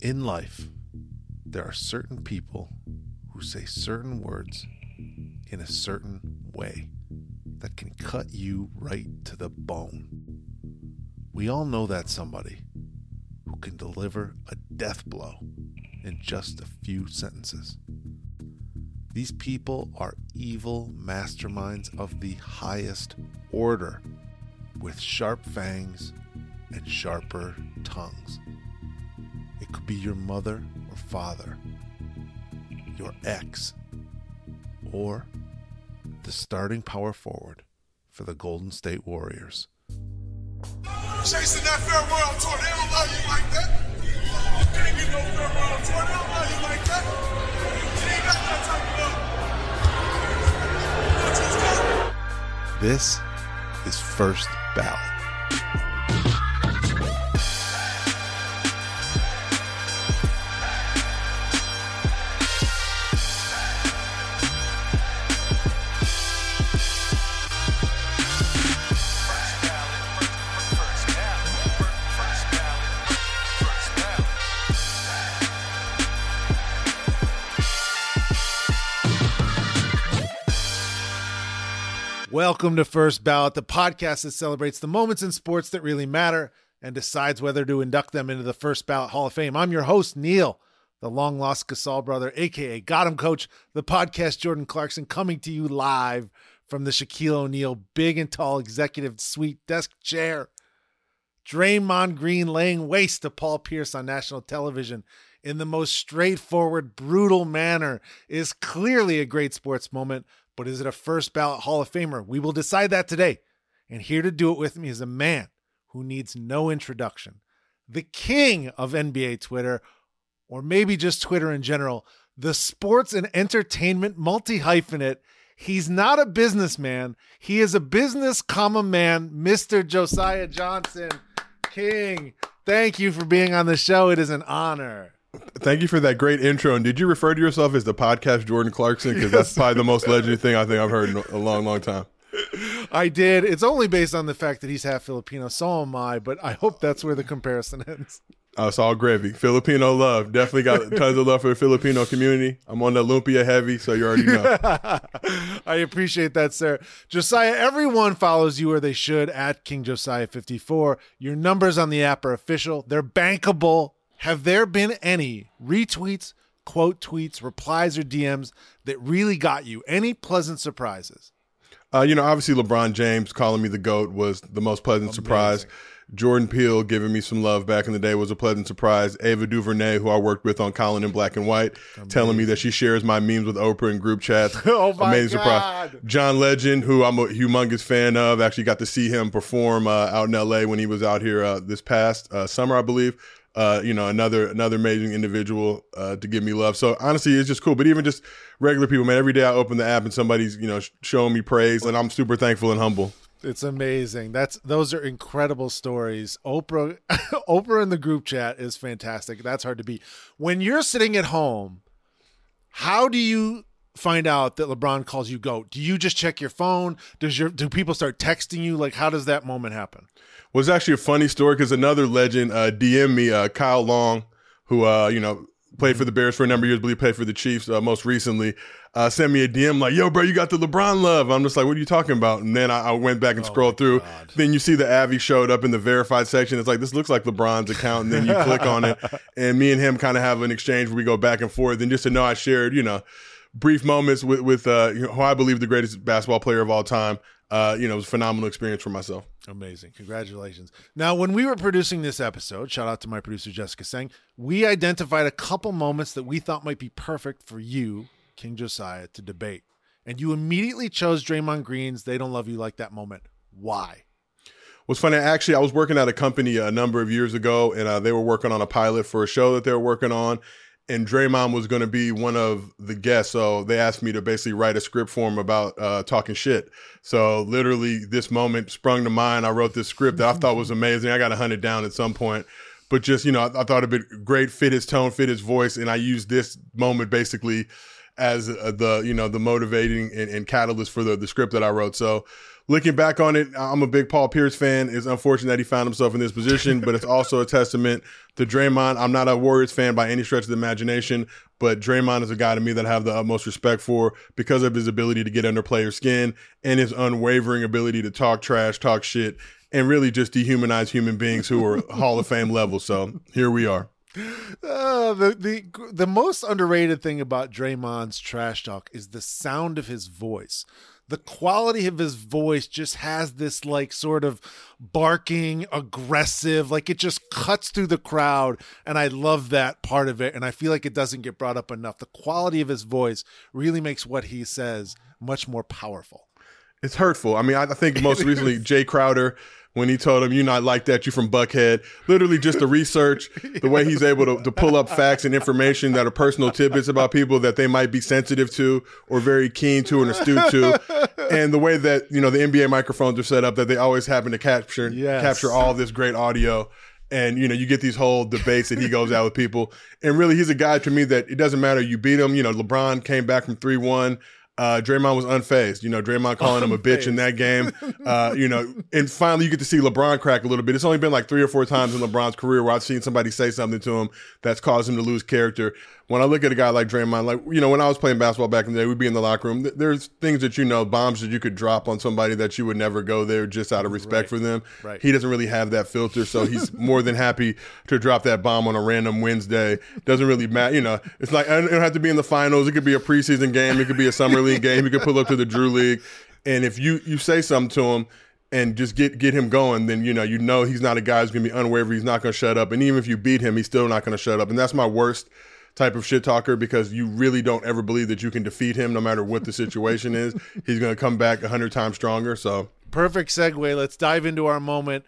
In life, there are certain people who say certain words in a certain way that can cut you right to the bone. We all know that somebody who can deliver a death blow in just a few sentences. These people are evil masterminds of the highest order with sharp fangs and sharper tongues. It could be your mother or father, your ex, or the starting power forward for the Golden State Warriors. Chasing that farewell tour, they don't love you like that. You can't get no farewell tour, they don't love you like that. It ain't got that type of love. This is First Ballot. Welcome to First Ballot, the podcast that celebrates the moments in sports that really matter and decides whether to induct them into the First Ballot Hall of Fame. I'm your host, Neil, the long lost Gasol brother, aka Got Him Coach, the podcast Jordan Clarkson, coming to you live from the Shaquille O'Neal big and tall executive suite desk chair. Draymond Green laying waste to Paul Pierce on national television in the most straightforward, brutal manner is clearly a great sports moment, but is it a first ballot Hall of Famer? We will decide that today. And here to do it with me is a man who needs no introduction, the king of NBA Twitter, or maybe just Twitter in general, the sports and entertainment multi hyphenate. He's not a businessman. He is a business comma man, Mr. Josiah Johnson. King, thank you for being on the show. It is an honor. Thank you for that great intro. And did you refer to yourself as the podcast Jordan Clarkson? Because that's probably the most legendary thing I think I've heard in a long, long time. I did. It's only based on the fact that he's half Filipino. So am I, but I hope that's where the comparison ends. Uh, it's all gravy. Filipino love. Definitely got tons of love for the Filipino community. I'm on the lumpia heavy, so you already know. I appreciate that, sir. Josiah, everyone follows you where they should at King Josiah54. Your numbers on the app are official, they're bankable. Have there been any retweets, quote tweets, replies, or DMs that really got you? Any pleasant surprises? Uh, you know, obviously LeBron James calling me the GOAT was the most pleasant Amazing. surprise. Jordan Peele giving me some love back in the day was a pleasant surprise. Ava DuVernay, who I worked with on Colin in Black and White, telling me that she shares my memes with Oprah in group chats. Oh my Amazing God. surprise. John Legend, who I'm a humongous fan of, actually got to see him perform uh, out in LA when he was out here uh, this past uh, summer, I believe. Uh, you know, another another amazing individual uh, to give me love. So honestly, it's just cool. But even just regular people, man. Every day I open the app and somebody's you know sh- showing me praise, and I'm super thankful and humble. It's amazing. That's those are incredible stories. Oprah Oprah in the group chat is fantastic. That's hard to beat. When you're sitting at home, how do you find out that LeBron calls you GOAT? Do you just check your phone? Does your do people start texting you? Like how does that moment happen? was actually a funny story because another legend uh, DM me, uh, Kyle Long, who uh, you know played for the Bears for a number of years, believe played for the Chiefs uh, most recently. Uh, sent me a DM like, "Yo, bro, you got the LeBron love." I'm just like, "What are you talking about?" And then I, I went back and scrolled through. Then you see the Avi showed up in the verified section. It's like this looks like LeBron's account, and then you click on it, and me and him kind of have an exchange where we go back and forth. And just to know I shared, you know, brief moments with with uh, you know, who I believe the greatest basketball player of all time. Uh, you know, it was a phenomenal experience for myself. Amazing. Congratulations. Now, when we were producing this episode, shout out to my producer, Jessica Singh, we identified a couple moments that we thought might be perfect for you, King Josiah, to debate. And you immediately chose Draymond Green's They Don't Love You Like That moment. Why? What's funny. Actually, I was working at a company a number of years ago, and uh, they were working on a pilot for a show that they were working on. And Draymond was going to be one of the guests, so they asked me to basically write a script for him about uh, talking shit. So literally, this moment sprung to mind. I wrote this script that I thought was amazing. I got to hunt it down at some point, but just you know, I, I thought it'd be great, fit his tone, fit his voice, and I used this moment basically as uh, the you know the motivating and, and catalyst for the the script that I wrote. So looking back on it, I'm a big Paul Pierce fan. It's unfortunate that he found himself in this position, but it's also a testament to Draymond. I'm not a Warriors fan by any stretch of the imagination, but Draymond is a guy to me that I have the utmost respect for because of his ability to get under players' skin and his unwavering ability to talk trash, talk shit, and really just dehumanize human beings who are Hall of Fame level. So here we are. Uh, the the the most underrated thing about Draymond's trash talk is the sound of his voice. The quality of his voice just has this like sort of barking, aggressive, like it just cuts through the crowd, and I love that part of it. And I feel like it doesn't get brought up enough. The quality of his voice really makes what he says much more powerful. It's hurtful. I mean, I, I think most recently Jae Crowder when he told him, "You're not like that. You're from Buckhead." Literally, just the research, the way he's able to, to pull up facts and information that are personal tidbits about people that they might be sensitive to or very keen to and astute to, and the way that you know the NBA microphones are set up that they always happen to capture Yes. capture all this great audio. And you know, you get these whole debates that he goes out with people, and really, he's a guy to me that it doesn't matter. You beat him. You know, LeBron came back from three one. Uh, Draymond was unfazed. You know, Draymond calling him a bitch in that game. Uh, you know, and finally you get to see LeBron crack a little bit. It's only been like three or four times in LeBron's career where I've seen somebody say something to him that's caused him to lose character. When I look at a guy like Draymond, like, you know, when I was playing basketball back in the day, we'd be in the locker room. There's things that, you know, bombs that you could drop on somebody that you would never go there just out of respect for them. Right. He doesn't really have that filter. So he's more than happy to drop that bomb on a random Wednesday. Doesn't really matter. You know, it's like, it don't have to be in the finals. It could be a preseason game. It could be a summer league game. You could pull up to the Drew League. And if you, you say something to him, and just get get him going, then you know you know he's not a guy who's gonna be unwavering. He's not gonna shut up, and even if you beat him, he's still not gonna shut up. And that's my worst type of shit talker because you really don't ever believe that you can defeat him no matter what the situation is. He's gonna come back a hundred times stronger. So Perfect segue. Let's dive into our moment.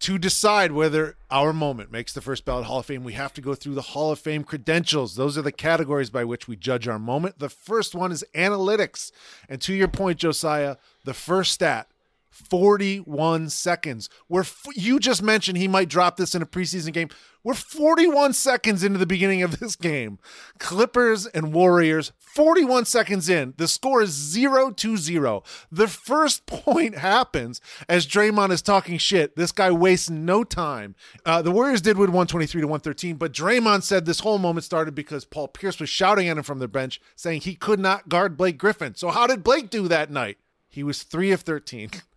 To decide whether our moment makes the first ballot Hall of Fame, we have to go through the Hall of Fame credentials. Those are the categories by which we judge our moment. The first one is analytics. And to your point, Josiah, the first stat 41 seconds. Where f- you just mentioned he might drop this in a preseason game. We're 41 seconds into the beginning of this game. Clippers and Warriors, 41 seconds in. The score is 0 to 0. The first point happens as Draymond is talking shit. This guy wastes no time. Uh, the Warriors did win 123 to 113, but Draymond said this whole moment started because Paul Pierce was shouting at him from the bench saying he could not guard Blake Griffin. So, how did Blake do that night? He was 3 of 13.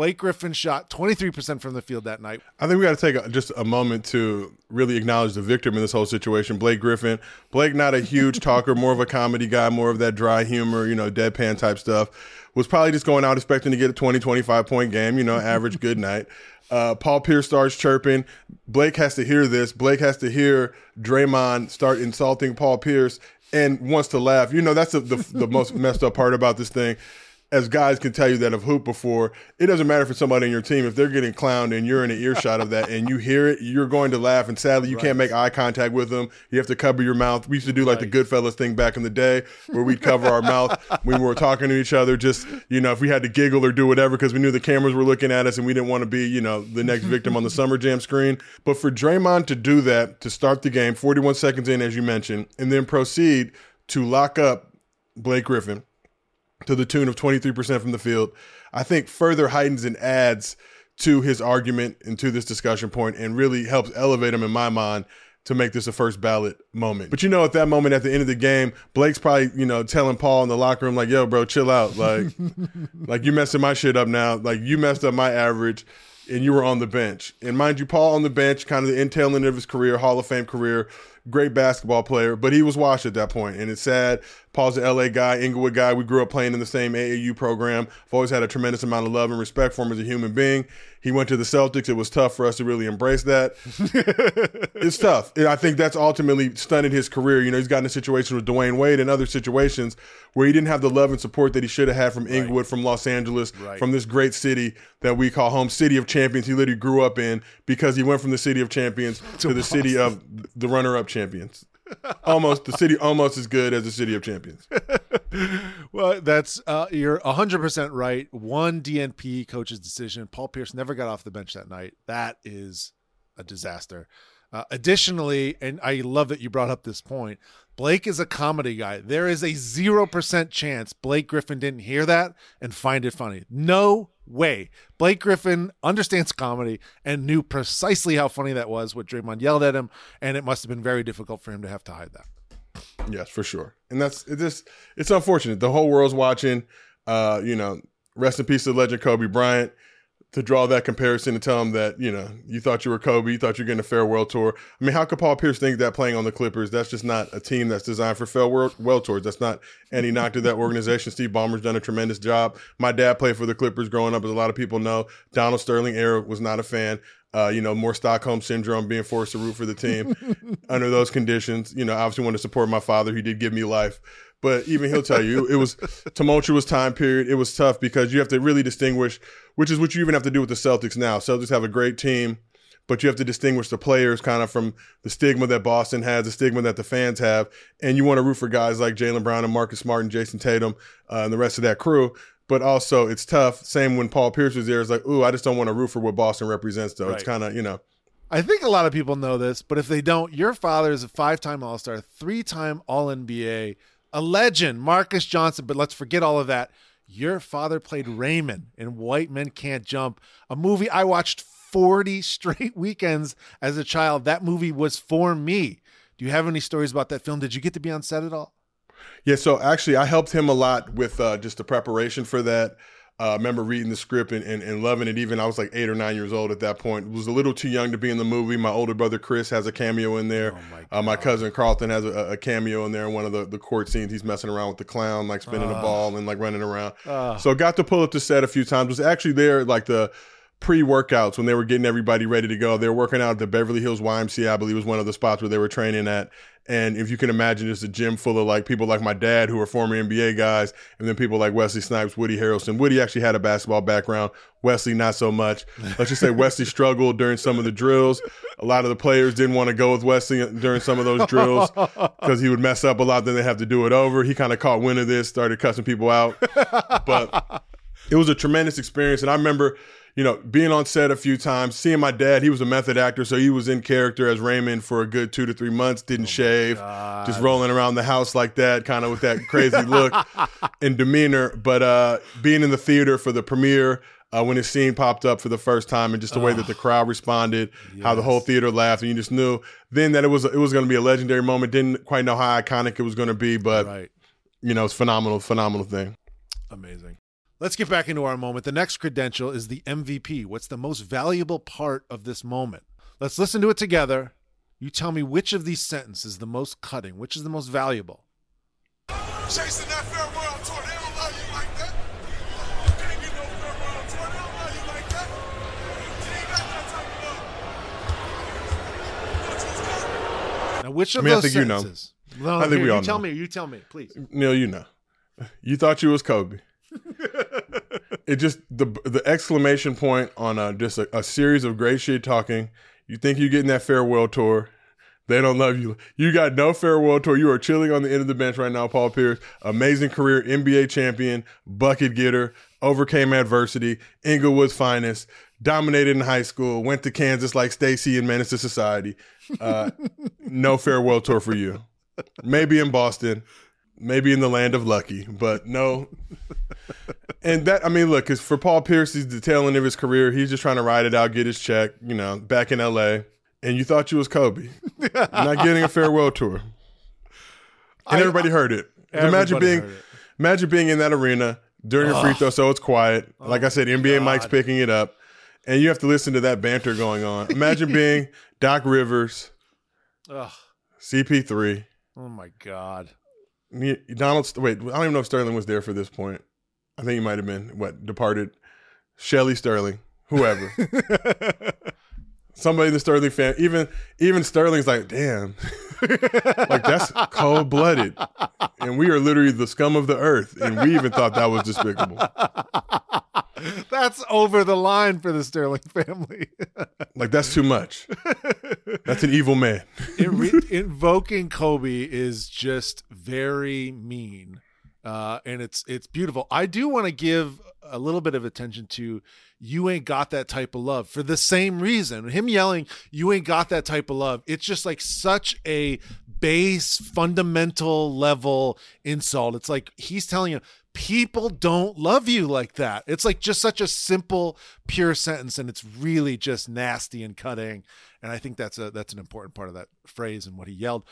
Blake Griffin shot 23% from the field that night. I think we got to take a, just a moment to really acknowledge the victim in this whole situation, Blake Griffin. Blake, not a huge talker, more of a comedy guy, more of that dry humor, you know, deadpan type stuff. Was probably just going out expecting to get a 20, 25 point game, you know, average good night. Uh, Paul Pierce starts chirping. Blake has to hear this. Blake has to hear Draymond start insulting Paul Pierce and wants to laugh. You know, that's the, the, the most messed up part about this thing as guys can tell you that have hooped before, it doesn't matter for somebody in your team if they're getting clowned and you're in an earshot of that and you hear it, you're going to laugh. And sadly, you can't make eye contact with them. You have to cover your mouth. We used to do like the Goodfellas thing back in the day, where we'd cover our mouth when we were talking to each other. Just you know, if we had to giggle or do whatever because we knew the cameras were looking at us and we didn't want to be you know the next victim on the Summer Jam screen. But for Draymond to do that to start the game, 41 seconds in, as you mentioned, and then proceed to lock up Blake Griffin to the tune of 23% from the field, I think further heightens and adds to his argument and to this discussion point and really helps elevate him in my mind to make this a first ballot moment. But you know, at that moment at the end of the game, Blake's probably, you know, telling Paul in the locker room, like, yo, bro, chill out. Like, like you messing my shit up now. Like you messed up my average and you were on the bench. And mind you, Paul on the bench, kind of the entailing of his career, Hall of Fame career, great basketball player, but he was washed at that point, and it's sad. Paul's an LA guy, Inglewood guy. We grew up playing in the same AAU program. I've always had a tremendous amount of love and respect for him as a human being. He went to the Celtics. It was tough for us to really embrace that. it's tough. And I think that's ultimately stunted his career. You know, he's gotten in situations with Dwyane Wade and other situations where he didn't have the love and support that he should have had from Inglewood, from Los Angeles, Right. from this great city that we call home, city of champions. He literally grew up in because he went from the city of champions to, the city of the runner-up champions. almost the city, almost as good as the city of champions. Well, that's uh, you're 100% right. One DNP coach's decision. Paul Pierce never got off the bench that night. That is a disaster. Uh, additionally, and I love that you brought up this point, Blake is a comedy guy. There is a 0% chance Blake Griffin didn't hear that and find it funny. No way. Blake Griffin understands comedy and knew precisely how funny that was, what Draymond yelled at him, and it must have been very difficult for him to have to hide that. Yes, for sure. And that's it just it's unfortunate. The whole world's watching. Uh, you know, rest in peace to legend Kobe Bryant. To draw that comparison and tell him that, you know, you thought you were Kobe, you thought you were getting a farewell tour. I mean, how could Paul Pierce think that playing on the Clippers, that's just not a team that's designed for farewell tours. That's not any knock to that organization. Steve Ballmer's done a tremendous job. My dad played for the Clippers growing up, as a lot of people know. Donald Sterling era was not a fan. Uh, you know, more Stockholm syndrome, being forced to root for the team under those conditions. You know, I obviously want to support my father. He did give me life. But even he'll tell you it was tumultuous time period. It was tough because you have to really distinguish, which is what you even have to do with the Celtics now. Celtics have a great team, but you have to distinguish the players kind of from the stigma that Boston has, the stigma that the fans have, and you want to root for guys like Jaylen Brown and Marcus Smart and Jayson Tatum uh, and the rest of that crew. But also, it's tough. Same when Paul Pierce was there. It's like, ooh, I just don't want to root for what Boston represents, though. It's kind of, you know, I think a lot of people know this, but if they don't, your father is a five time All Star, three time All NBA, a legend, Marques Johnson. But let's forget all of that. Your father played Raymond in White Men Can't Jump, a movie I watched 40 straight weekends as a child. That movie was for me. Do you have any stories about that film? Did you get to be on set at all? Yeah, so actually, I helped him a lot with uh, just the preparation for that. Uh, I remember reading the script and, and, and loving it. Even I was like eight or nine years old at that point. Was a little too young to be in the movie. My older brother Chris has a cameo in there. Oh my uh, my cousin Carlton has a, a cameo in there in one of the, the court scenes. He's messing around with the clown, like spinning the ball and like running around. so I got to pull up the set a few times. Was actually there like the pre-workouts when they were getting everybody ready to go. They were working out at the Beverly Hills YMCA, I believe was one of the spots where they were training at. And if you can imagine, just a gym full of like people like my dad who are former NBA guys, and then people like Wesley Snipes, Woody Harrelson. Woody actually had a basketball background. Wesley, not so much. Let's just say Wesley struggled during some of the drills. A lot of the players didn't want to go with Wesley during some of those drills because he would mess up a lot. Then they have to do it over. He kind of caught wind of this, started cussing people out. But it was a tremendous experience. And I remember, you know, being on set a few times, seeing my dad. He was a method actor, so he was in character as Raymond for a good two to three months. Didn't shave, just rolling around the house like that, kind of with that crazy look and demeanor. But uh, being in the theater for the premiere. Uh, when his scene popped up for the first time, and just the way that the crowd responded, how the whole theater laughed, and you just knew then that it was it was going to be a legendary moment. Didn't quite know how iconic it was going to be, but Right. you know, it's phenomenal, phenomenal thing. Amazing. Let's get back into our moment. The next credential is the MVP. What's the most valuable part of this moment? Let's listen to it together. You tell me which of these sentences is the most cutting, which is the most valuable. Chasing that farewell tour, they don't love you like that. You can't get no farewell tour, they don't love you like that. You ain't got that type of love. You what's good? Now, which of I mean, I those think you know. sentences? No, I think here, we you all tell me. You tell me, please. Neil, you know, you thought you was Kobe. it just the the exclamation point on a, just a, a series of great shit talking. You think you're getting that farewell tour. They don't love you. You got no farewell tour. You are chilling on the end of the bench right now, Paul Pierce. Amazing career, NBA champion, bucket getter, overcame adversity, Inglewood's finest, dominated in high school, went to Kansas like Stacy and Menace to Society. Uh, no farewell tour for you. Maybe in Boston, maybe in the land of lucky, but no. And that, I mean, look, 'cause for Paul Pierce, he's the tail end of his career. He's just trying to ride it out, get his check, you know, back in LA. And you thought you was Kobe, not getting a farewell tour. And everybody heard it. imagine being, it. imagine being in that arena during a free throw, so it's quiet. Oh like I said, NBA mics picking it up, and you have to listen to that banter going on. Imagine being Doc Rivers, Ugh. CP3. Oh my god. Donald. Wait, I don't even know if Sterling was there for this point. I think he might have been what departed. Shelly Sterling, whoever, somebody in the Sterling fan. Even even Sterling's like, damn, like that's cold blooded, and we are literally the scum of the earth, and we even thought that was despicable. That's over the line for the Sterling family. Like that's too much. That's an evil man. it re- invoking Kobe is just very mean, uh, and it's it's beautiful. I do want to give a little bit of attention to "You Ain't Got That Type of Love" for the same reason. Him yelling "You Ain't Got That Type of Love." It's just like such a base, fundamental level insult. It's like he's telling you. People don't love you like that. It's like just such a simple, pure sentence, and it's really just nasty and cutting. And I think that's a that's an important part of that phrase and what he yelled.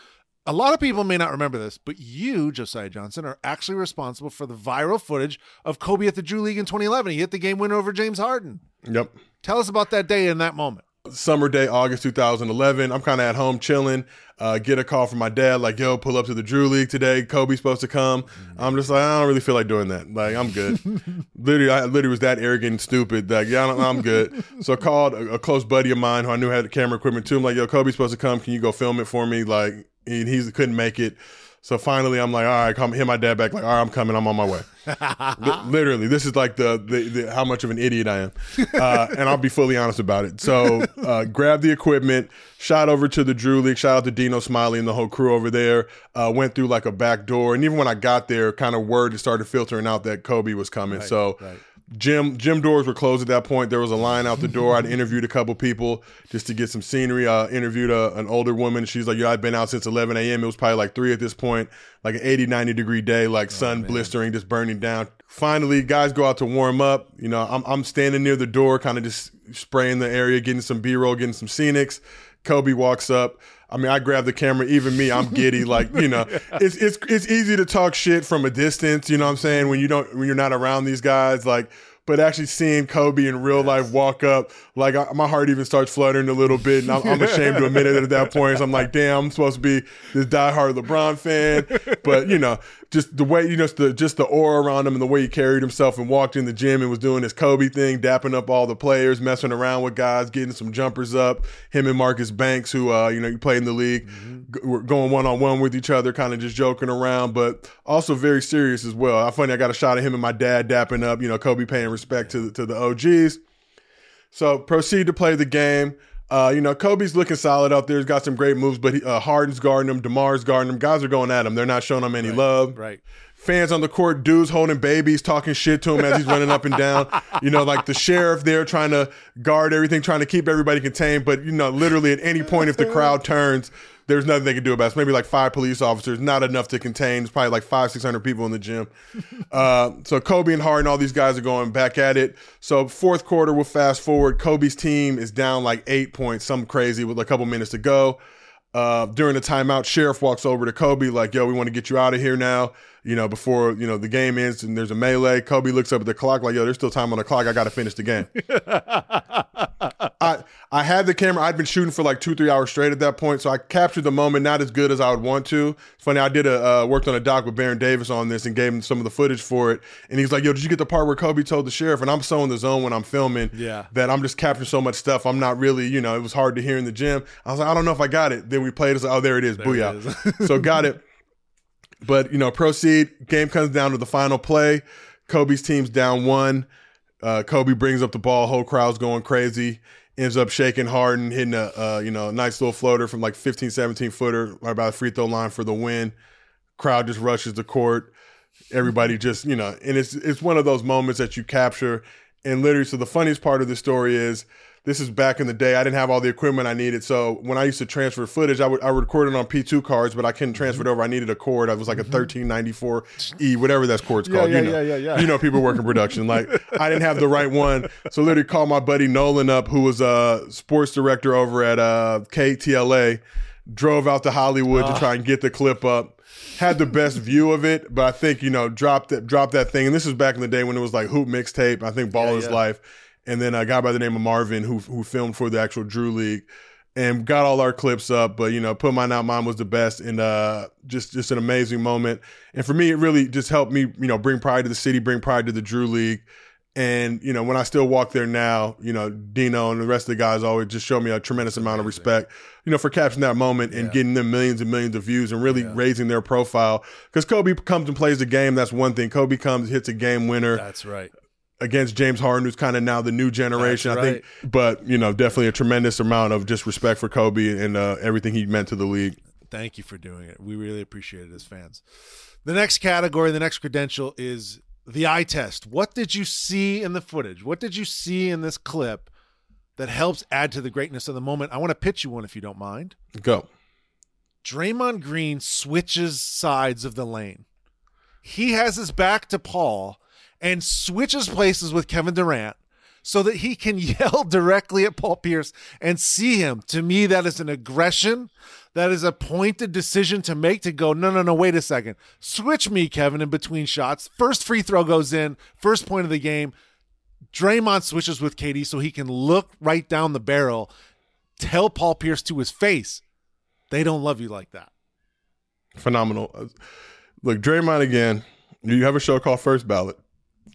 A lot of people may not remember this, but you, Josiah Johnson, are actually responsible for the viral footage of Kobe at the Drew League in 2011. He hit the game winner over James Harden. Yep. Tell us about that day and that moment. Summer day, August 2011. I'm kind of at home chilling. Uh, get a call from my dad, like, yo, pull up to the Drew League today. Kobe's supposed to come. I'm just like, I don't really feel like doing that. Like, I'm good. literally, I literally was that arrogant and stupid. Like, yeah, I don't- I'm good. So I called a, a close buddy of mine who I knew had the camera equipment too. I'm like, yo, Kobe's supposed to come. Can you go film it for me? Like, he, he couldn't make it. So finally, I'm like, all right, come hit my dad back. Like, all right, I'm coming. I'm on my way. Li- literally, this is like the, the, the how much of an idiot I am, uh, and I'll be fully honest about it. So, uh, grabbed the equipment, shot over to the Drew League. Shout out to Dino Smiley and the whole crew over there. Uh, went through like a back door, and even when I got there, kind of word started filtering out that Kobe was coming. so. right. Gym gym doors were closed at that point. There was a line out the door. I'd interviewed a couple people just to get some scenery. I interviewed a, an older woman. She's like, "Yeah, I've been out since 11 a.m. It was probably like three at this point, like an 80, 90 degree day, like oh, sun blistering, just burning down." Finally, guys go out to warm up. You know, I'm I'm standing near the door, kind of just spraying the area, getting some B roll, getting some scenics. Kobe walks up. I mean, I grab the camera. Even me, I'm giddy. Like you know, it's it's it's easy to talk shit from a distance. You know what I'm saying? When you don't, when you're not around these guys, like. But actually seeing Kobe in real life walk up, like I, my heart even starts fluttering a little bit, and I'm, I'm ashamed to admit it at that point. So I'm like, damn, I'm supposed to be this diehard LeBron fan, but you know, just the way you know, just the just the aura around him and the way he carried himself and walked in the gym and was doing his Kobe thing, dapping up all the players, messing around with guys, getting some jumpers up. Him and Marcus Banks, who uh, you know, you played in the league, g- were going one on one with each other, kind of just joking around, but also very serious as well. I funny, I got a shot of him and my dad dapping up. You know, Kobe paying respect to to the OGs. So proceed to play the game. Uh, you know, Kobe's looking solid out there. He's got some great moves, but he, uh, Harden's guarding him, Demar's guarding him. Guys are going at him. They're not showing him any love. Right. Fans on the court, dudes holding babies, talking shit to him as he's running up and down. You know, like the sheriff there trying to guard everything, trying to keep everybody contained. But, you know, literally at any point, if the crowd turns, there's nothing they can do about it. It's maybe like five police officers, not enough to contain. It's probably like five, 600 people in the gym. Uh, so Kobe and Harden, and all these guys are going back at it. So fourth quarter, we'll fast forward. Kobe's team is down like eight points, some crazy with a couple minutes to go. Uh, during the timeout, sheriff walks over to Kobe like, "Yo, we want to get you out of here now." You know, before you know the game ends and there's a melee. Kobe looks up at the clock like, "Yo, there's still time on the clock. I got to finish the game." I I had the camera. I'd been shooting for like two three hours straight at that point, so I captured the moment not as good as I would want to. It's funny. I did a uh, worked on a doc with Baron Davis on this and gave him some of the footage for it. And he's like, "Yo, did you get the part where Kobe told the sheriff?" And I'm so in the zone when I'm filming Yeah. that I'm just capturing so much stuff. I'm not really, you know, it was hard to hear in the gym. I was like, I don't know if I got it. Then we played. It's like, oh, there it is. Booyah. so got it. But you know, proceed. Game comes down to the final play. Kobe's team's down one. Uh, Kobe brings up the ball. Whole crowd's going crazy. Ends up shaking Harden, hitting a uh, you know nice little floater from like 15, 17 footer right by the free throw line for the win. Crowd just rushes the court. Everybody just you know, and it's it's one of those moments that you capture. And literally, so the funniest part of the story is this is back in the day. I didn't have all the equipment I needed. So when I used to transfer footage, I would I would record it on P2 cards, but I couldn't transfer it over. I needed a cord. I was like a 1394E, whatever that cord's called. Mm-hmm. yeah, you know, yeah, yeah, yeah. You know, people working production. Like I didn't have the right one. So literally called my buddy Nolan up, who was a sports director over at uh, KTLA, drove out to Hollywood Ah. to try and get the clip up. Had the best view of it, but I think you know dropped that dropped that thing. And this was back in the day when it was like hoop mixtape. I think Ball is yeah. Life, and then a guy by the name of Marvin who who filmed for the actual Drew League. and got all our clips up. But you know, put mine out. Mine was the best, and uh, just just an amazing moment. And for me, it really just helped me, you know, bring pride to the city, bring pride to the Drew League. And you know, when I still walk there now, you know, Dino and the rest of the guys always just show me a tremendous amount of respect, you know, for capturing that moment and Yeah. getting them millions and millions of views and really Yeah. raising their profile. Because Kobe comes and plays the game, that's one thing. Kobe comes, hits a game winner That's right. Against James Harden, who's kind of now the new generation. That's I think, but you know, definitely a tremendous amount of just respect for Kobe and uh, everything he meant to the league. Thank you for doing it. We really appreciate it as fans. The next category, the next credential is the eye test. What did you see in the footage? What did you see in this clip that helps add to the greatness of the moment? I want to pitch you one if you don't mind. Go. Draymond Green switches sides of the lane. He has his back to Paul and switches places with Kevin Durant so that he can yell directly at Paul Pierce and see him. To me, that is an aggression. That is a pointed decision to make to go, no, no, no, wait a second. Switch me, Kevin, in between shots. First free throw goes in, first point of the game. Draymond switches with KD so he can look right down the barrel, tell Paul Pierce to his face, they don't love you like that. Phenomenal. Look, Draymond again. You have a show called First Ballot.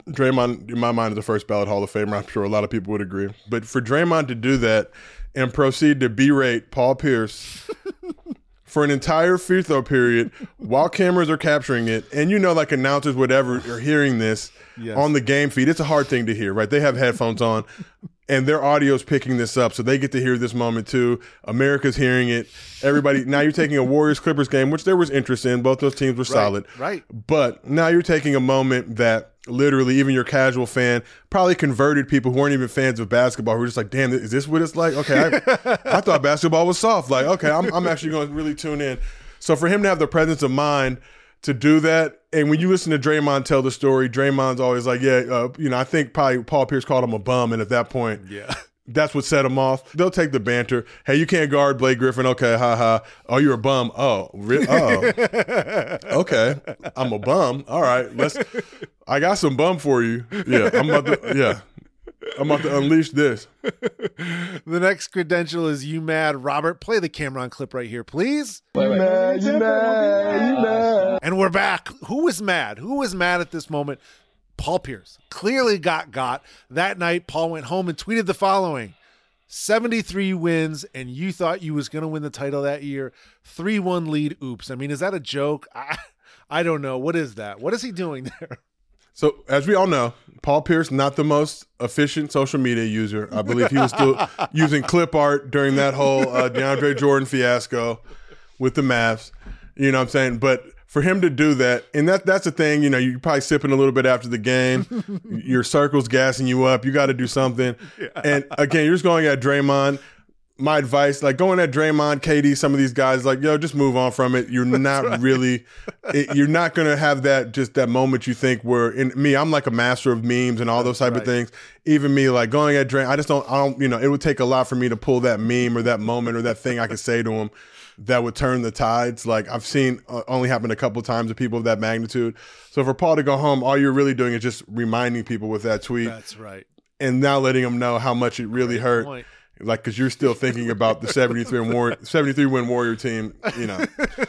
Draymond, in my mind, is a first ballot Hall of Famer. I'm sure a lot of people would agree. But for Draymond to do that and proceed to berate Paul Pierce for an entire free throw period while cameras are capturing it, and you know, like announcers, whatever, are hearing this Yes. on the game feed, it's a hard thing to hear, right? They have headphones on. And their audio's picking this up, so they get to hear this moment too. America's hearing it. Everybody now you're taking a Warriors Clippers game, which there was interest in. Both those teams were solid. right. But now you're taking a moment that literally even your casual fan probably converted people who weren't even fans of basketball who were just like, damn, is this what it's like? Okay, I, I thought basketball was soft. Like, okay, I'm, I'm actually going to really tune in. So for him to have the presence of mind to do that, and when you listen to Draymond tell the story, Draymond's always like, yeah, uh, you know, I think probably Paul Pierce called him a bum, and at that point, Yeah. that's what set him off. They'll take the banter. Hey, you can't guard Blake Griffin. Okay, haha. Oh, you're a bum. Oh, re- oh. okay. I'm a bum. All right, let's. I got some bum for you. Yeah, I'm about to. Yeah, I'm about to unleash this. The next credential is you mad, Robert. Play the Cameron clip right here, please. And we're back. Who was mad? Who was mad at this moment? Paul Pierce clearly got got. That night, Paul went home and tweeted the following 73 wins, and you thought you was going to win the title that year. 3 1 lead. Oops. I mean, is that a joke? I, I don't know. What is that? What is he doing there? So, as we all know, Paul Pierce not the most efficient social media user. I believe he was still using clip art during that whole uh, DeAndre Jordan fiasco with the Mavs. You know what I'm saying? But for him to do that, and that that's the thing, you know, you're probably sipping a little bit after the game. Your circle's gassing you up. You got to do something. And again, you're just going at Draymond. My advice, like going at Draymond, KD, some of these guys, like, yo, just move on from it. You're not really, it, you're not going to have that, just that moment you think where, in me, I'm like a master of memes and all those type right. of things. Even me, like going at Draymond, I just don't, I don't, you know, it would take a lot for me to pull that meme or that moment or that thing I could say to him that would turn the tides. Like I've seen uh, only happen a couple times to people of that magnitude. So for Paul to go home, all you're really doing is just reminding people with that tweet That's right. and now letting them know how much it really hurt. point. Like, because you're still thinking about the 73 win Warrior, 73 win Warrior team, you know.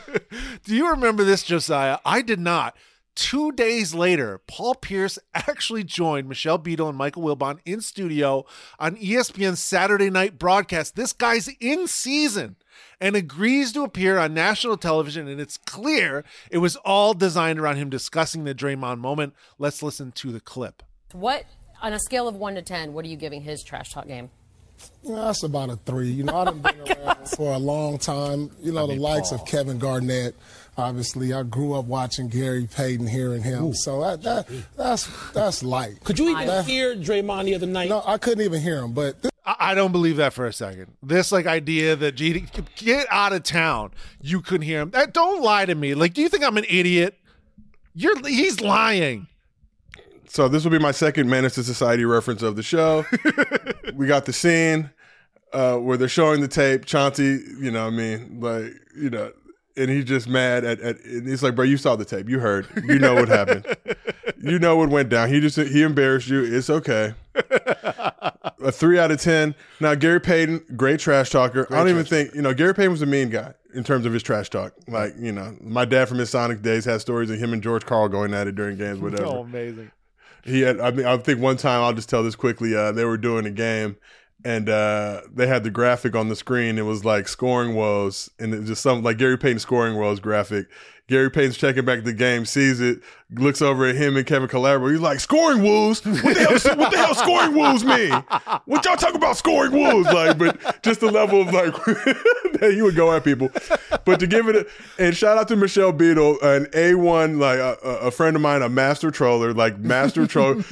Do you remember this, Josiah? I did not. Two days later, Paul Pierce actually joined Michelle Beadle and Michael Wilbon in studio on ESPN's Saturday night broadcast. This guy's in season and agrees to appear on national television, and it's clear it was all designed around him discussing the Draymond moment. Let's listen to the clip. What, on a scale of 1 to 10, what are you giving his trash talk game? You know, that's about a three. You know, I've oh been around for a long time. You know, the likes of Kevin Garnett. Obviously, I grew up watching Gary Payton, hearing him. So that, that that's that's light. Could you even That- hear Draymond the other night? No, I couldn't even hear him. But this, I I don't believe that for a second. This like idea that GD get out of town, you couldn't hear him. That don't lie to me. Like, do you think I'm an idiot? You're he's lying. So this will be my second Menace to Society reference of the show. we got the scene uh, where they're showing the tape. Chauncey, you know, what I mean, like, you know, and he's just mad at, at and he's like, bro, you saw the tape, you heard, you know what happened, you know what went down. He just he embarrassed you. It's okay. a three out of ten. Now Gary Payton, great trash talker. I don't even think you know Gary Payton was a mean guy in terms of his trash talk. Like you know, my dad from his Sonic days had stories of him and George Karl going at it during games, whatever. Oh, amazing. He had I mean I think one time I'll just tell this quickly uh they were doing a game and uh they had the graphic on the screen. It was like scoring woes and it just some like Gary Payton scoring woes graphic Gary Payton's checking back the game sees it looks over at him and Kevin Calabro. He's like scoring wolves? what the hell what the hell scoring wolves mean? What y'all talk about scoring wolves? like but just the level of like that he would go at people. But to give it a and shout out to Michelle Beadle an A1 like a, a friend of mine a master troller like master troll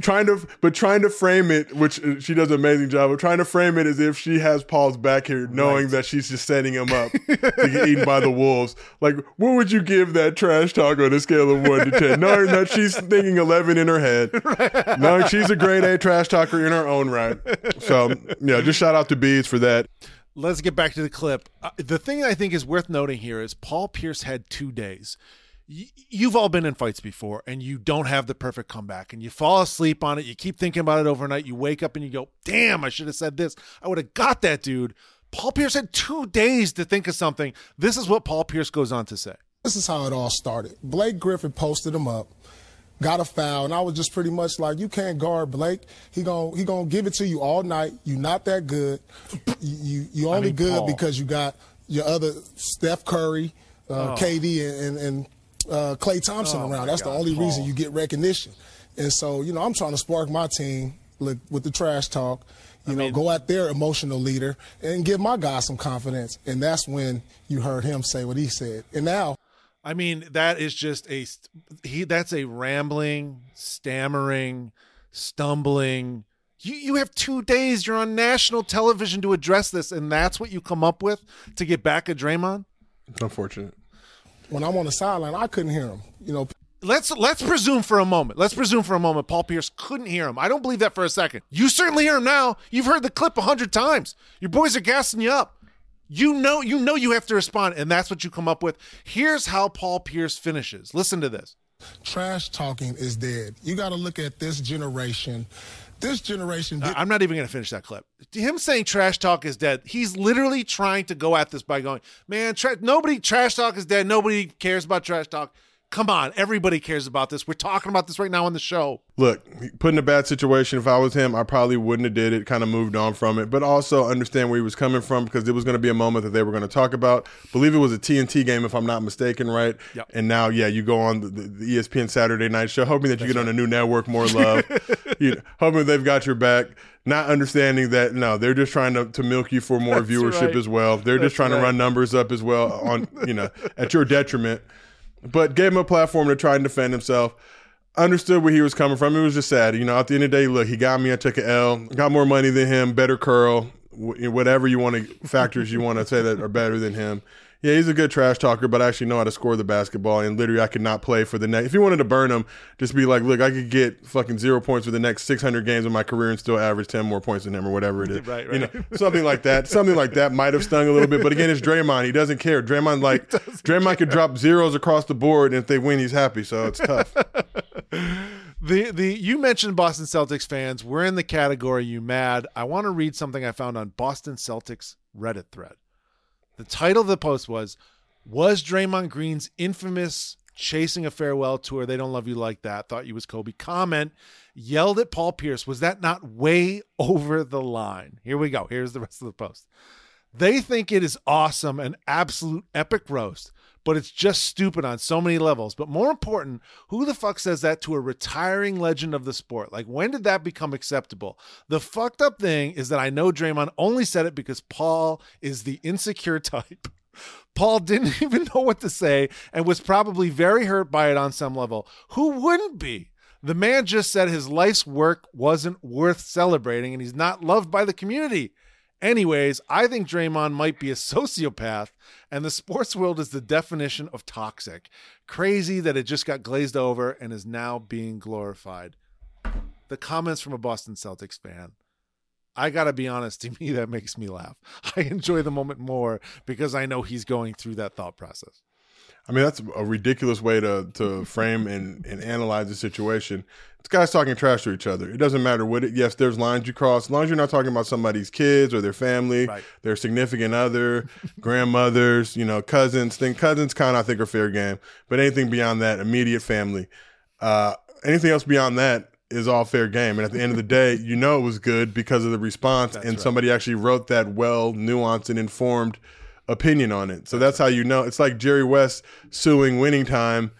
trying to but trying to frame it which uh, she does an amazing job of trying to frame it as if she has Paul's back here knowing that she's just setting him up to get eaten by the wolves. Like what would you give that trash talk on a scale of 1 to 10 knowing that she's thinking 11 in her head No, she's a grade A trash talker in her own right so yeah just shout out to Beads for that Let's get back to the clip. Uh, the thing I think is worth noting here is Paul Pierce had two days. You've all been in fights before and you don't have the perfect comeback and you fall asleep on it. You keep thinking about it overnight. You wake up and you go, damn, I should have said this. I would have got that dude. Paul Pierce had two days to think of something. This is what Paul Pierce goes on to say. This is how it all started. Blake Griffin posted him up, got a foul, and I was just pretty much like, "You can't guard Blake. He gon' he gonna give it to you all night. You not that good. You you, only mean, good Paul. because you got your other Steph Curry, uh, KD, and and, and uh, Klay Thompson Oh, around. That's the God, only reason you get recognition. And so you know, I'm trying to spark my team with the trash talk. You know, go at their emotional leader and give my guy some confidence. And that's when you heard him say what he said. And now I mean, that is just a he. That's a rambling, stammering, stumbling. You you have two days. You're on national television to address this, and that's what you come up with to get back at Draymond. it's unfortunate when I'm on the sideline, I couldn't hear him. You know, Let's let's presume for a moment. Let's presume for a moment Paul Pierce couldn't hear him. I don't believe that for a second. You certainly hear him now. You've heard the clip a hundred times. Your boys are gassing you up. You know you know you have to respond, and that's what you come up with. Here's how Paul Pierce finishes. Listen to this. trash talking is dead. You got to look at this generation. This generation. Uh, did- I- I'm not even going to finish that clip. Him saying trash talk is dead. He's literally trying to go at this by going, man, tra- nobody, trash talk is dead. Nobody cares about trash talk. Come on, everybody cares about this. We're talking about this right now on the show. look, put in a bad situation. If I was him, I probably wouldn't have did it. Kind of moved on from it, but also understand where he was coming from because it was going to be a moment that they were going to talk about. Believe it was a TNT game, if I'm not mistaken, right? Yep. And now, yeah, you go on the, the, ESPN Saturday Night Show, hoping that you get on a new network, more love, you know, hoping they've got your back. Not understanding that no, they're just trying to, to milk you for more That's viewership right. as well. They're That's just trying right. to run numbers up as well on you know at your detriment. But gave him a platform to try and defend himself understood where he was coming from. It was just sad. You know, at the end of the day, look, he got me. I took an L. Got more money than him. Better curl. Whatever you want to factors you want to say that are better than him. Yeah, he's a good trash talker, but I actually know how to score the basketball. And literally, I could not play for the next. If you wanted to burn him, just be like, look, I could get fucking zero points for the next 600 games of my career and still average 10 more points than him or whatever it is. Right, You know, something like that. Something like that might have stung a little bit. But again, it's Draymond. He doesn't care. Draymond like Draymond could drop zeros across the board, and if they win, he's happy. So it's tough. The the you mentioned Boston Celtics fans. We're in the category you mad. I want to read something I found on Boston Celtics Reddit thread. The title of the post was Was Draymond Green's infamous chasing a farewell tour, they don't love you like that, thought you was Kobe comment, yelled at Paul Pierce. Was that not way over the line? Here we go. Here's the rest of the post. They think it is awesome, an absolute epic roast, but it's just stupid on so many levels. But more important, who the fuck says that to a retiring legend of the sport? Like, when did that become acceptable? The fucked up thing is that I know Draymond only said it because Paul is the insecure type. Paul didn't even know what to say and was probably very hurt by it on some level. Who wouldn't be? The man just said his life's work wasn't worth celebrating and he's not loved by the community. Anyways, I think Draymond might be a sociopath, and the sports world is the definition of toxic. Crazy that it just got glazed over and is now being glorified. The comments from a Boston Celtics fan. I gotta be honest, to me, that makes me laugh. I enjoy the moment more because I know he's going through that thought process. I mean, that's a ridiculous way to to frame and, and analyze the situation. It's guys talking trash to each other. It doesn't matter what it. Yes, there's lines you cross. As long as you're not talking about somebody's kids or their family, Right. their significant other, grandmothers, you know, cousins. Think cousins kind of I think are fair game. But anything beyond that, immediate family, uh, anything else beyond that is all fair game. And at the end of the day, you know it was good because of the response, and somebody actually wrote that well nuanced and informed opinion on it. So that's how you know. It's like Jerry West suing Winning Time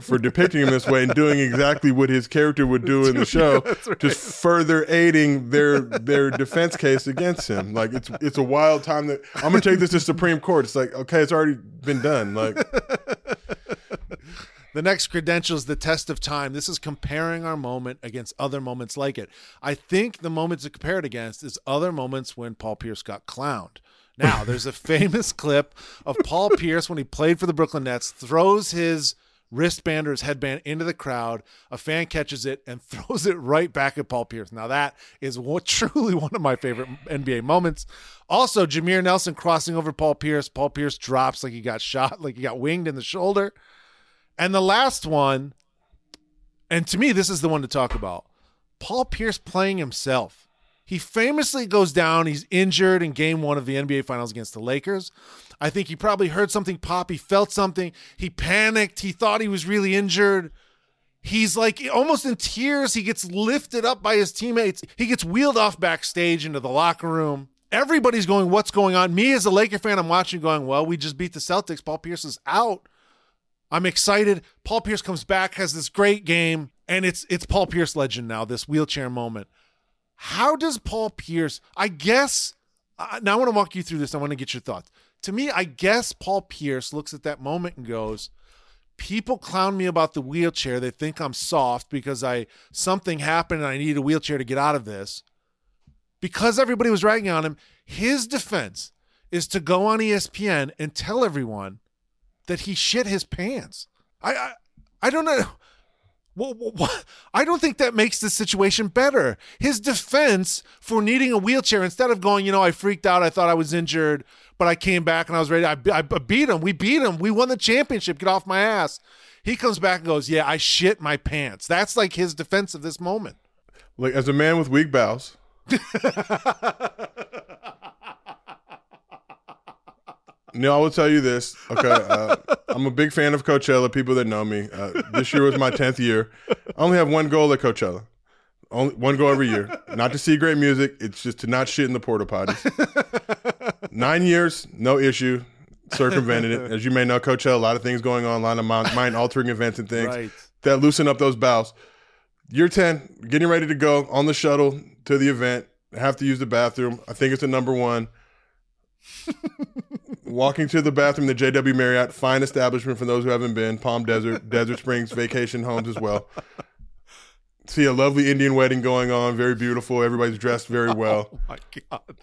for depicting him this way and doing exactly what his character would do in the show, just further aiding their their defense case against him. Like it's it's a wild time that I'm gonna take this to Supreme Court. It's like okay, it's already been done. Like The next credential is the test of time. This is comparing our moment against other moments like it. I think the moments to compare it against is other moments when Paul Pierce got clowned. Now, there's a famous clip of Paul Pierce when he played for the Brooklyn Nets, throws his wristband or his headband into the crowd. A fan catches it and throws it right back at Paul Pierce. Now, that is what, truly one of my favorite NBA moments. Also, Jameer Nelson crossing over Paul Pierce. Paul Pierce drops like he got shot, like he got winged in the shoulder. And the last one, and to me, this is the one to talk about Paul Pierce playing himself. He famously goes down. He's injured in game one of the NBA Finals against the Lakers. I think he probably heard something pop. He felt something. He panicked. He thought he was really injured. He's like almost in tears. He gets lifted up by his teammates. He gets wheeled off backstage into the locker room. Everybody's going, What's going on? Me as a Laker fan, I'm watching going, Well, we just beat the Celtics. Paul Pierce is out. I'm excited. Paul Pierce comes back, has this great game, and it's it's Paul Pierce legend now. This wheelchair moment. How does Paul Pierce? I guess. Uh, now I want to walk you through this. I want to get your thoughts. To me, I guess Paul Pierce looks at that moment and goes, "People clown me about the wheelchair. They think I'm soft because I something happened and I need a wheelchair to get out of this." Because everybody was ragging on him, his defense is to go on ESPN and tell everyone that he shit his pants. I I, I don't know. Well, what? I don't think that makes the situation better. His defense for needing a wheelchair, instead of going, you know, I freaked out, I thought I was injured, but I came back and I was ready. I, I beat him. We beat him. We won the championship. Get off my ass. He comes back and goes, yeah, I shit my pants. That's like his defense of this moment. like as a man with weak bowels. No, I will tell you this. Okay, uh, I'm a big fan of Coachella. People that know me, uh, this year was my tenth year. I only have one goal at Coachella. Only one goal every year. Not to see great music. It's just to not shit in the porta potties. Nine years, no issue. Circumvented it. As you may know, Coachella, a lot of things going on, a lot of mind altering events and things Right. that loosen up those bowels. Year 10, getting ready to go on the shuttle to the event. Have to use the bathroom. I think it's the number one. Walking to the bathroom, the JW Marriott, fine establishment for those who haven't been, Palm Desert, Desert Springs vacation homes as well. See a lovely Indian wedding going on, very beautiful. Everybody's dressed very oh well. Oh my God.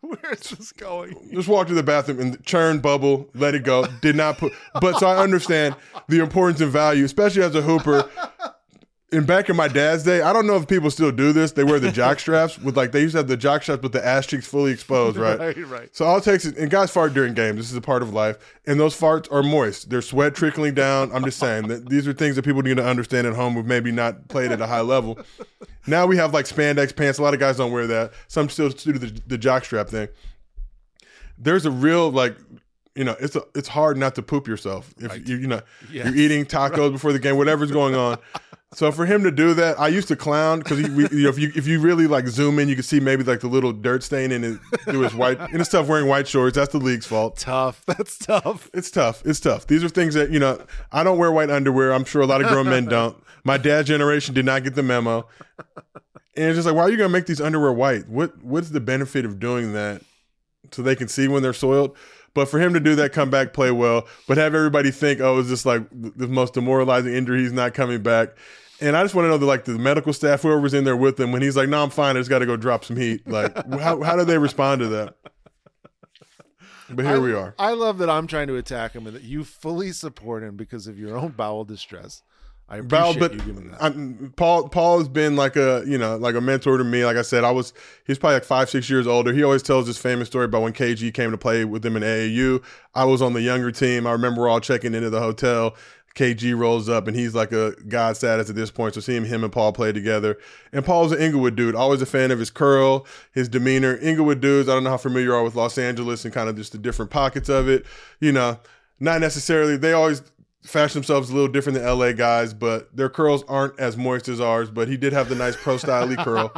Where is this going? Just walk to the bathroom and churn bubble, let it go. Did not put, but so I understand the importance and value, especially as a hooper. And back in my dad's day, I don't know if people still do this. They wear the jock straps with like they used to have the jock straps with the ass cheeks fully exposed, right? Right, right. So all it takes is, and guys fart during games. This is a part of life, and those farts are moist. There's sweat trickling down. I'm just saying that these are things that people need to understand at home who've maybe not played at a high level. Now we have like spandex pants. A lot of guys don't wear that. Some still do the, the jock strap thing. There's a real like, you know, it's a, it's hard not to poop yourself if you you know Yes. you're eating tacos before the game, whatever's going on. So for him to do that, I used to clown because you know, if you if you really like zoom in, you can see maybe like the little dirt stain in it through his white. And it's tough wearing white shorts. That's the league's fault. Tough. That's tough. It's tough. It's tough. These are things that you know. I don't wear white underwear. I'm sure a lot of grown men don't. My dad's generation did not get the memo. And it's just like, why are you gonna make these underwear white? What What's the benefit of doing that? So they can see when they're soiled. But for him to do that, come back, play well, but have everybody think, oh, it's just like the most demoralizing injury. He's not coming back. And I just want to know that, like the medical staff, whoever's in there with him, when he's like, "No, I'm fine. I just got to go drop some heat." Like, how how do they respond to that? But here I, we are. I love that I'm trying to attack him and that you fully support him because of your own bowel distress. I appreciate but you giving that. I'm, Paul Paul has been like a you know like a mentor to me. Like I said, I was he's probably like five six years older. He always tells this famous story about when KG came to play with him in AAU. I was on the younger team. I remember we're all checking into the hotel. KG rolls up and he's like a god status at this point. So seeing him and Paul play together. And Paul's an Inglewood dude. Always a fan of his curl, his demeanor. Inglewood dudes, I don't know how familiar you are with Los Angeles and kind of just the different pockets of it. You know, not necessarily, they always fashion themselves a little different than LA guys, but their curls aren't as moist as ours. But he did have the nice pro style curl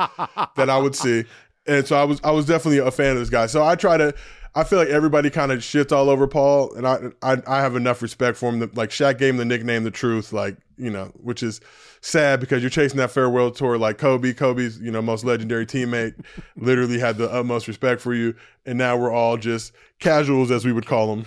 that I would see. And so I was I was definitely a fan of this guy. So I try to I feel like everybody kind of shits all over Paul, and I, I I have enough respect for him. That like Shaq gave him the nickname "the Truth," like you know, which is sad because you're chasing that farewell tour like Kobe. Kobe's you know most legendary teammate literally had the utmost respect for you, and now we're all just casuals as we would call them.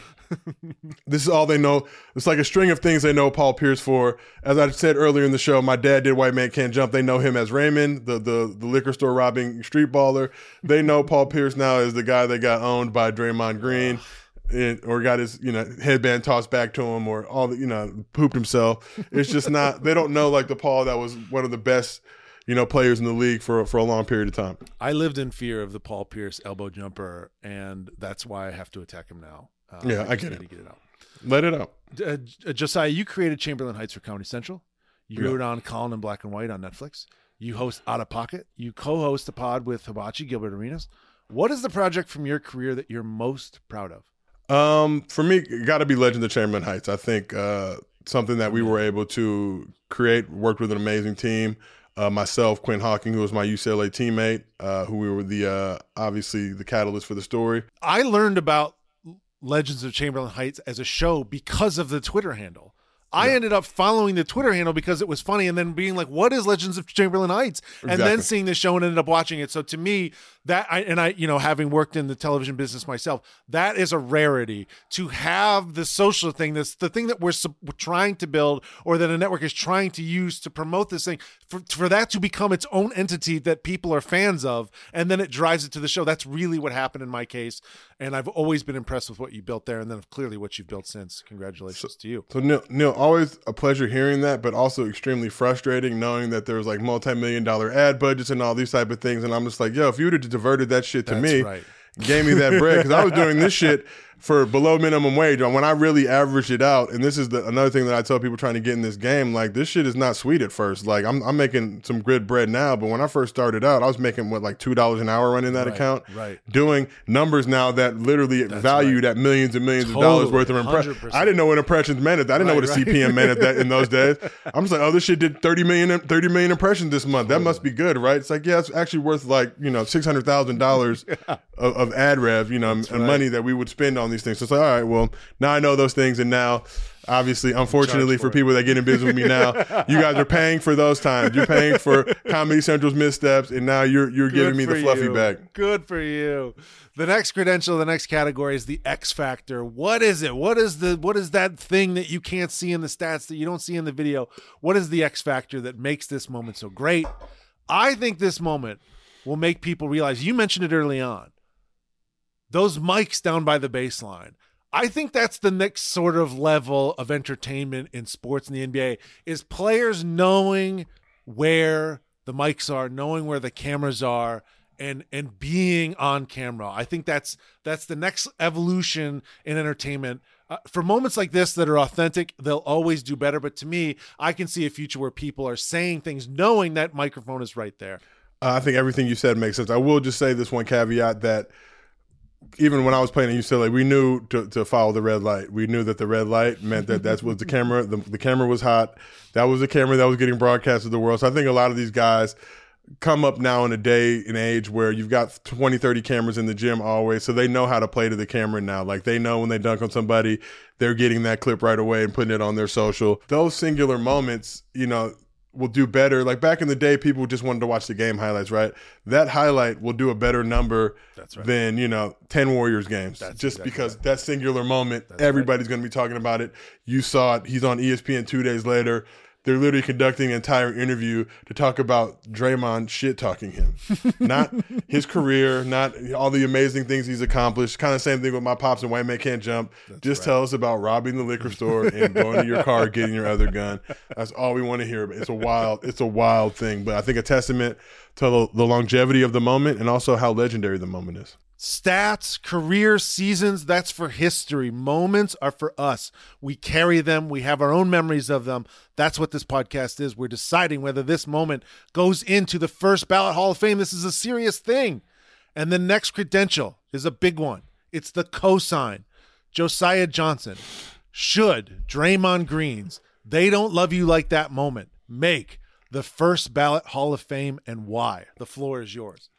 This is all they know. It's like a string of things they know Paul Pierce for. As I said earlier in the show, my dad did White Men Can't Jump. They know him as Raymond, the the, the liquor store robbing street baller. They know Paul Pierce now as the guy that got owned by Draymond Green. and- or got his you know headband tossed back to him, or all the you know pooped himself. It's just not. They don't know like the Paul that was one of the best you know players in the league for for a long period of time. I lived in fear of the Paul Pierce elbow jumper, and that's why I have to attack him now. Uh, Yeah, I just get need it. to get it out. Let it out. Uh, Josiah, you created Chamberlain Heights for Comedy Central. You Yeah. wrote on Colin in Black and White on Netflix. You host Out of Pocket. You co-host a pod with Hibachi Gilbert Arenas. What is the project from your career that you're most proud of? Um, for me, got to be Legend of Chamberlain Heights. I think uh, something that we were able to create, worked with an amazing team. Uh, myself, Quinn Hawking, who was my UCLA teammate, uh, who we were the uh, obviously the catalyst for the story. I learned about Legends of Chamberlain Heights as a show because of the Twitter handle. I ended up following the Twitter handle because it was funny and then being like, what is Legends of Chamberlain Heights? And then seeing the show and ended up watching it. So to me, that I and I, you know, having worked in the television business myself, that is a rarity to have the social thing, that's the thing that we're trying to build or that a network is trying to use to promote this thing, for, for that to become its own entity that people are fans of, and then it drives it to the show. That's really what happened in my case. And I've always been impressed with what you built there and then clearly what you've built since. Congratulations to you. So Neil, Neil, always a pleasure hearing that, but also extremely frustrating knowing that there's like multi-million dollar ad budgets and all these type of things. And I'm just like, yo, if you would have diverted that shit to That's me, right. gave me that bread because I was doing this shit for below minimum wage. When I really average it out, and this is the, another thing that I tell people trying to get in this game, like this shit is not sweet at first. Like I'm, I'm making some good bread now, but when I first started out, I was making what like two dollars an hour running that Right, account, right. Doing numbers now that literally valued at millions and millions of dollars worth of impressions. I didn't know what impressions meant. I didn't know what a Right, right. CPM meant at that in those days. I'm just like, oh, this shit did 30 million, 30 million impressions this month. That must be good, right? It's like, yeah, it's actually worth like, you know, $600,000 of, of ad rev, you know, and right. money that we would spend on these things. So it's like, all right, well, now I know those things. And now, obviously, unfortunately for, for people that get in business with me now, you guys are paying for those times. You're paying for Comedy Central's missteps, and now you're, you're giving me the fluffy you. bag. Good for you. The next credential, the next category is the X factor. What is it? What is the what is that thing that you can't see in the stats that you don't see in the video? What is the X factor that makes this moment so great? I think this moment will make people realize you mentioned it early on. Those mics down by the baseline. I think that's the next sort of level of entertainment in sports in the NBA is players knowing where the mics are, knowing where the cameras are, and and being on camera. I think that's that's the next evolution in entertainment. Uh, for moments like this that are authentic, they'll always do better. But to me, I can see a future where people are saying things knowing that microphone is right there. Uh, I think everything you said makes sense. I will just say this one caveat that even when I was playing at UCLA, we knew to, to follow the red light. We knew that the red light meant that that was the camera. The, the camera was hot. That was the camera that was getting broadcast to the world. So I think a lot of these guys come up now in a day and age where you've got 20, 30 cameras in the gym always. So they know how to play to the camera now. Like they know when they dunk on somebody, they're getting that clip right away and putting it on their social. Those singular moments, you know, will do better. Like back in the day, people just wanted to watch the game highlights, right? That highlight will do a better number than, you know, 10 Warriors games. just because that singular moment, everybody's going to be talking about it. You saw it. He's on ESPN two days later. They're literally conducting an entire interview to talk about Draymond shit talking him, not his career, not all the amazing things he's accomplished. Kind of same thing with my pops and White Men Can't Jump. Just tell us about robbing the liquor store and going to your car, getting your other gun. That's all we want to hear. It's a wild, it's a wild thing, but I think a testament to the, the longevity of the moment and also how legendary the moment is. Stats, career, seasons, that's for history. Moments are for us. We carry them. We have our own memories of them. That's what this podcast is. We're deciding whether this moment goes into the first ballot Hall of Fame. This is a serious thing. And the next credential is a big one it's the cosign. Josiah Johnson. Should Draymond Greens, they don't love you like that moment, make the first ballot Hall of Fame and why? The floor is yours.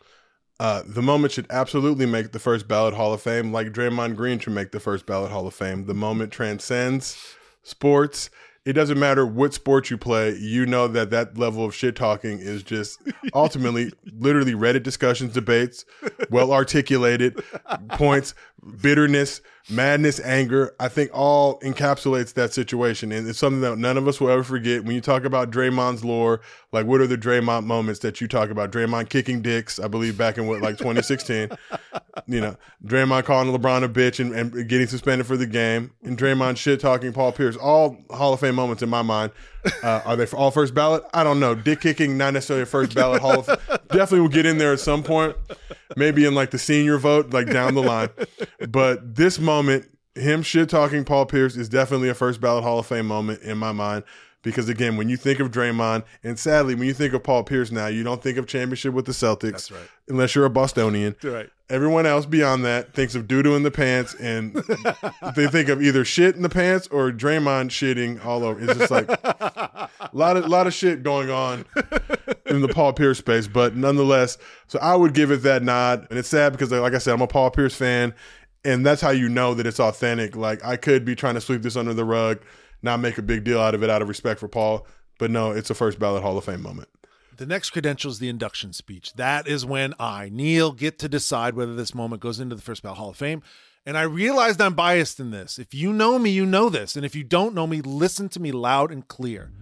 Uh, the moment should absolutely make the first ballot Hall of Fame, like Draymond Green should make the first ballot Hall of Fame. The moment transcends sports. It doesn't matter what sport you play. You know that that level of shit talking is just ultimately, literally Reddit discussions, debates, well articulated points, bitterness, madness, anger. I think all encapsulates that situation, and it's something that none of us will ever forget. When you talk about Draymond's lore, like what are the Draymond moments that you talk about? Draymond kicking dicks, I believe, back in what like 2016. you know, Draymond calling LeBron a bitch and, and getting suspended for the game, and Draymond shit talking Paul Pierce. All Hall of Fame moments in my mind. Uh, are they all first ballot? I don't know. Dick kicking, not necessarily first ballot Hall of Definitely will get in there at some point. Maybe in like the senior vote, like down the line. But this moment, him shit talking Paul Pierce is definitely a first ballot Hall of Fame moment in my mind. Because again, when you think of Draymond, and sadly, when you think of Paul Pierce now, you don't think of championship with the Celtics, That's right. unless you're a Bostonian. Right. Everyone else beyond that thinks of doo doo in the pants, and they think of either shit in the pants or Draymond shitting all over. It's just like a lot of lot of shit going on in the Paul Pierce space, but nonetheless, so I would give it that nod, and it's sad because, like I said, I'm a Paul Pierce fan, and that's how you know that it's authentic. Like I could be trying to sweep this under the rug, not make a big deal out of it out of respect for Paul, but no, it's a first ballot Hall of Fame moment. The next credential is the induction speech. That is when I, Neil, get to decide whether this moment goes into the first ballot Hall of Fame. And I realized I'm biased in this. If you know me, you know this. And if you don't know me, listen to me loud and clear.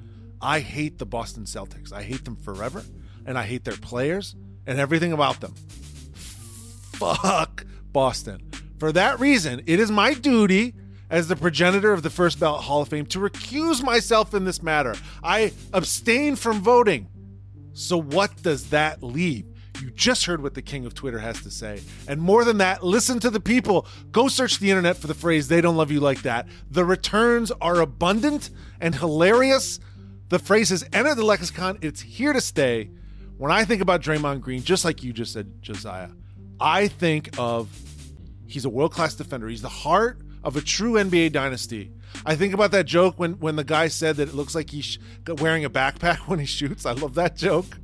I hate the Boston Celtics. I hate them forever. And I hate their players and everything about them. Fuck Boston. For that reason, it is my duty as the progenitor of the first ballot Hall of Fame to recuse myself in this matter. I abstain from voting. So, what does that leave? You just heard what the king of Twitter has to say. And more than that, listen to the people. Go search the internet for the phrase, they don't love you like that. The returns are abundant and hilarious. The phrase has entered the lexicon, it's here to stay. When I think about Draymond Green, just like you just said, Josiah, I think of he's a world class defender. He's the heart of a true NBA dynasty. I think about that joke when when the guy said that it looks like he's wearing a backpack when he shoots. I love that joke.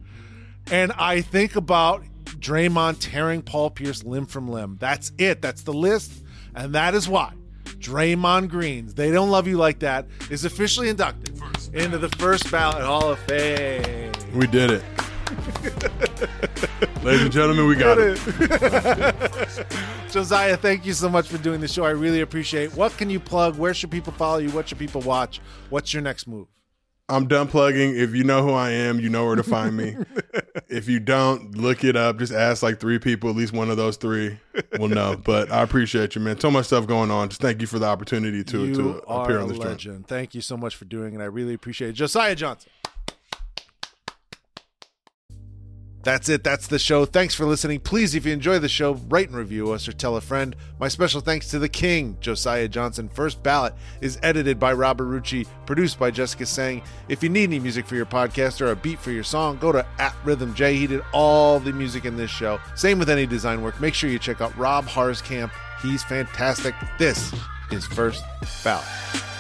And I think about Draymond tearing Paul Pierce limb from limb. That's it. That's the list. And that is why Draymond Greens, they don't love you like that, is officially inducted into the first ballot Hall of Fame. We did it. Ladies and gentlemen, we got it. Josiah, thank you so much for doing the show. I really appreciate it. What can you plug? Where should people follow you? What should people watch? What's your next move? I'm done plugging. If you know who I am, you know where to find me. if you don't, look it up. Just ask like three people, at least one of those three will know. But I appreciate you, man. So much stuff going on. Just thank you for the opportunity to, you to appear on this legend. Thank you so much for doing it. I really appreciate it. Josiah Johnson. That's it. That's the show. Thanks for listening. Please, if you enjoy the show, write and review us or tell a friend. My special thanks to the king, Josiah Johnson. First Ballot is edited by Robert Rucci, produced by Jessica Sang. If you need any music for your podcast or a beat for your song, go to at Rhythm J. He did all the music in this show. Same with any design work. Make sure you check out Rob Harskamp. He's fantastic. This is First Ballot.